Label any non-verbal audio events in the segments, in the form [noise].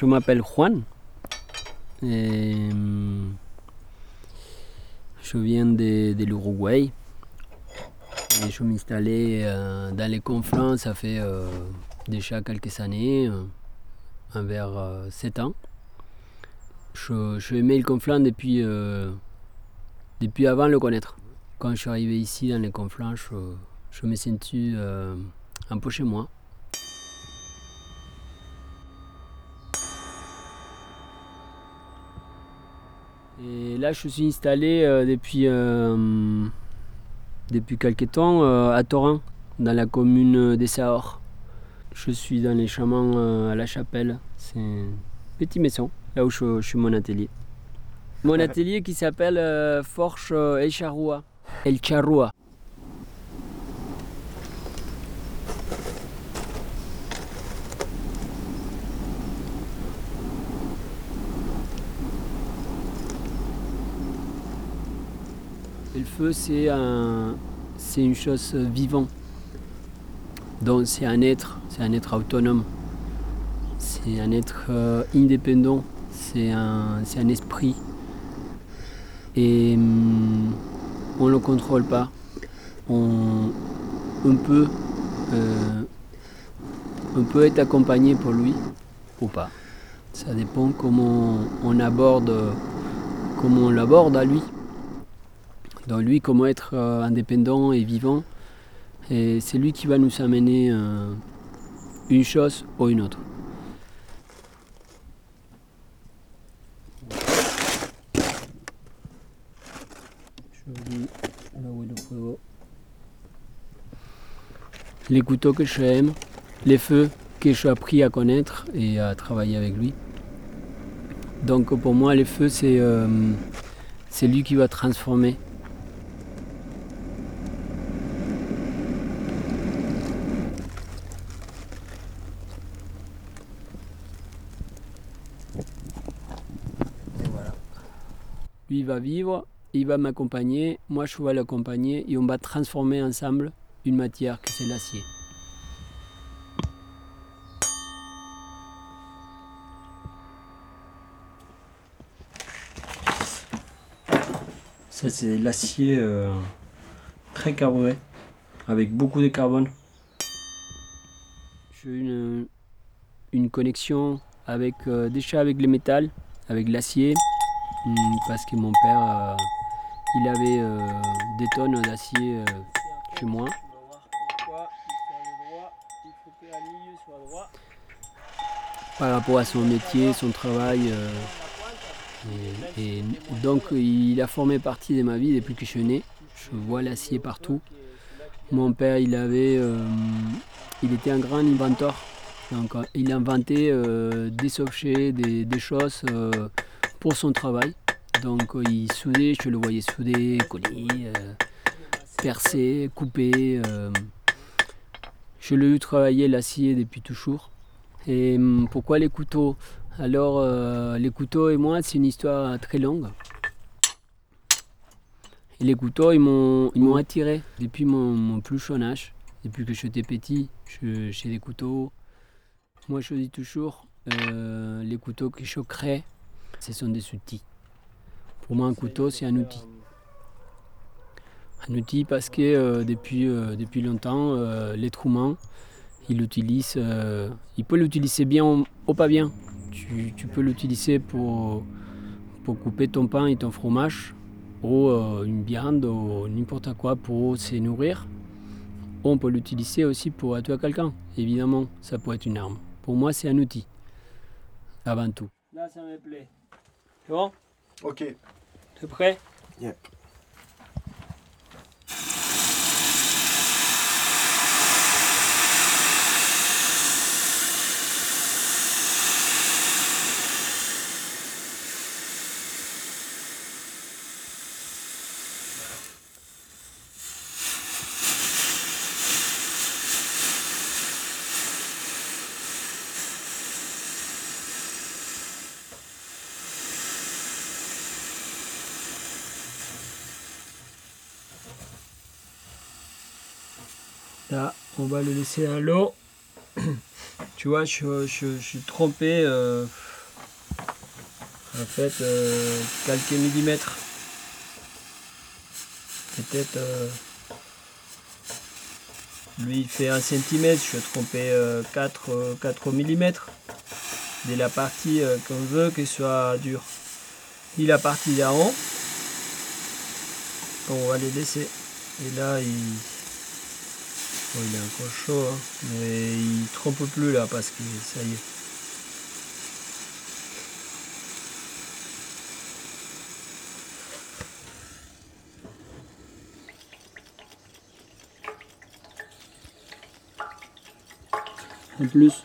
Je m'appelle Juan. Et, hum, je viens de, l'Uruguay. Et je m'installais euh, dans les conflans, ça fait euh, déjà quelques années, euh, envers 7 ans. Je, je aimais le conflant depuis, euh, depuis avant de le connaître. Quand je suis arrivé ici dans les conflans, je, je me sentis euh, un peu chez moi. Et là, je suis installé euh, depuis, euh, depuis quelques temps euh, à Torin, dans la commune des Sahors. Je suis dans les chamans euh, à la chapelle. C'est une petite maison, là où je, je suis mon atelier. Mon [laughs] atelier qui s'appelle Forge El Charrua. El Charrua. Le feu, c'est un, une chose vivante. Donc c'est un être, c'est un être autonome. C'est un être euh, indépendant. C'est un, un esprit. Et hum, on ne le contrôle pas. On, on peut, euh, on peut être accompagné pour lui ou pas. Ça dépend comment on aborde, comment on l'aborde à lui. Lui, comment être euh, indépendant et vivant. Et c'est lui qui va nous amener euh, une chose ou une autre. Les couteaux que j'aime, les feux que j'ai appris à connaître et à travailler avec lui. Donc pour moi, les feux, c'est euh, c'est lui qui va transformer. Et voilà. Lui il va vivre, il va m'accompagner, moi je vais l'accompagner et on va transformer ensemble une matière que c'est l'acier. Ça c'est l'acier euh, très carboné, avec beaucoup de carbone. J'ai une, une connexion avec, euh, déjà avec le métal, avec l'acier, hum, parce que mon père, euh, il avait euh, des tonnes d'acier euh, chez moi. Par rapport à son métier, son travail. et, donc il a formé partie de ma vie depuis que je suis né. Je vois l'acier partout. Mon père, il avait, il était un grand inventeur. Donc, il inventait des objets, des, choses pour son travail. Donc euh, il soudait, je le voyais souder, coller, euh, percer, couper. euh. Je l'ai eu travailler l'acier depuis toujours. Et hum, pourquoi les couteaux? Alors les couteaux et moi, c'est une histoire très longue. Et les couteaux, ils m'ont, attiré depuis mon, plus jeune âge. Depuis que j'étais petit, j'ai des couteaux. Moi, je dis toujours, les couteaux que je crée, ce sont des outils. Pour moi, un couteau, c'est un outil. Un outil parce que euh, depuis, euh, depuis longtemps, euh, l'être humain, il l'utilise, euh, il peut l'utiliser bien ou, pas bien. Tu, tu peux l'utiliser pour, pour couper ton pain et ton fromage, ou une viande, ou n'importe quoi pour se nourrir. On peut l'utiliser aussi pour tuer quelqu'un. Évidemment, ça peut être une arme. Pour moi, c'est un outil, avant tout. Là, ça me plaît. C'est bon Ok. T'es prêt Yep. On va le laisser à l'eau. [coughs] tu vois, je, je, suis trompé. euh, En fait, euh, quelques millimètres. Peut-être. euh, lui il fait 1 cm, je suis trompé 4, euh, 4 mm. Dès la partie qu'on veut qu'elle soit dure. Et la partie haut, on va les laisser. Et là, il, bon, il est encore chaud, hein, mais il trompe plus là parce que ça y est. En plus.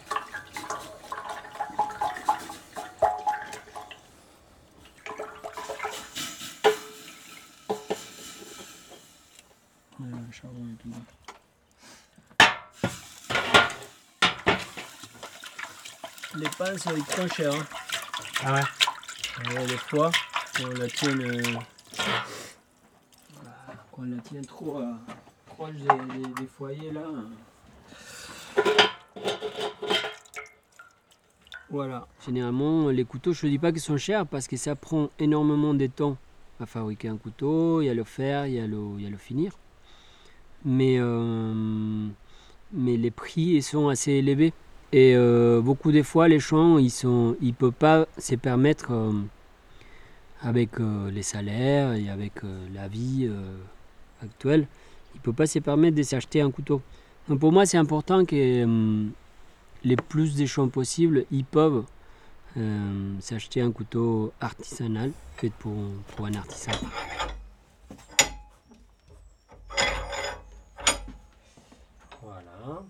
Ouais, le charbon est tout bon. Les pinces, ils sont chers. Hein. Ah ouais Ouais, des fois, on la tient, euh, qu'on la tient trop euh, proche des, des- des foyers là. Voilà. Généralement, les couteaux, je ne dis pas qu'ils sont chers parce que ça prend énormément de temps à fabriquer un couteau. Il y a le faire, il y a le, il y a le finir. Mais, euh, mais les prix ils sont assez élevés. Et euh, beaucoup des fois, les champs, ils sont, ils peuvent pas se permettre euh, avec euh, les salaires et avec la vie actuelle, ils peuvent pas se permettre de s'acheter un couteau. Donc pour moi, c'est important que les plus des champs possibles, ils peuvent s'acheter un couteau artisanal fait pour un artisan. Voilà.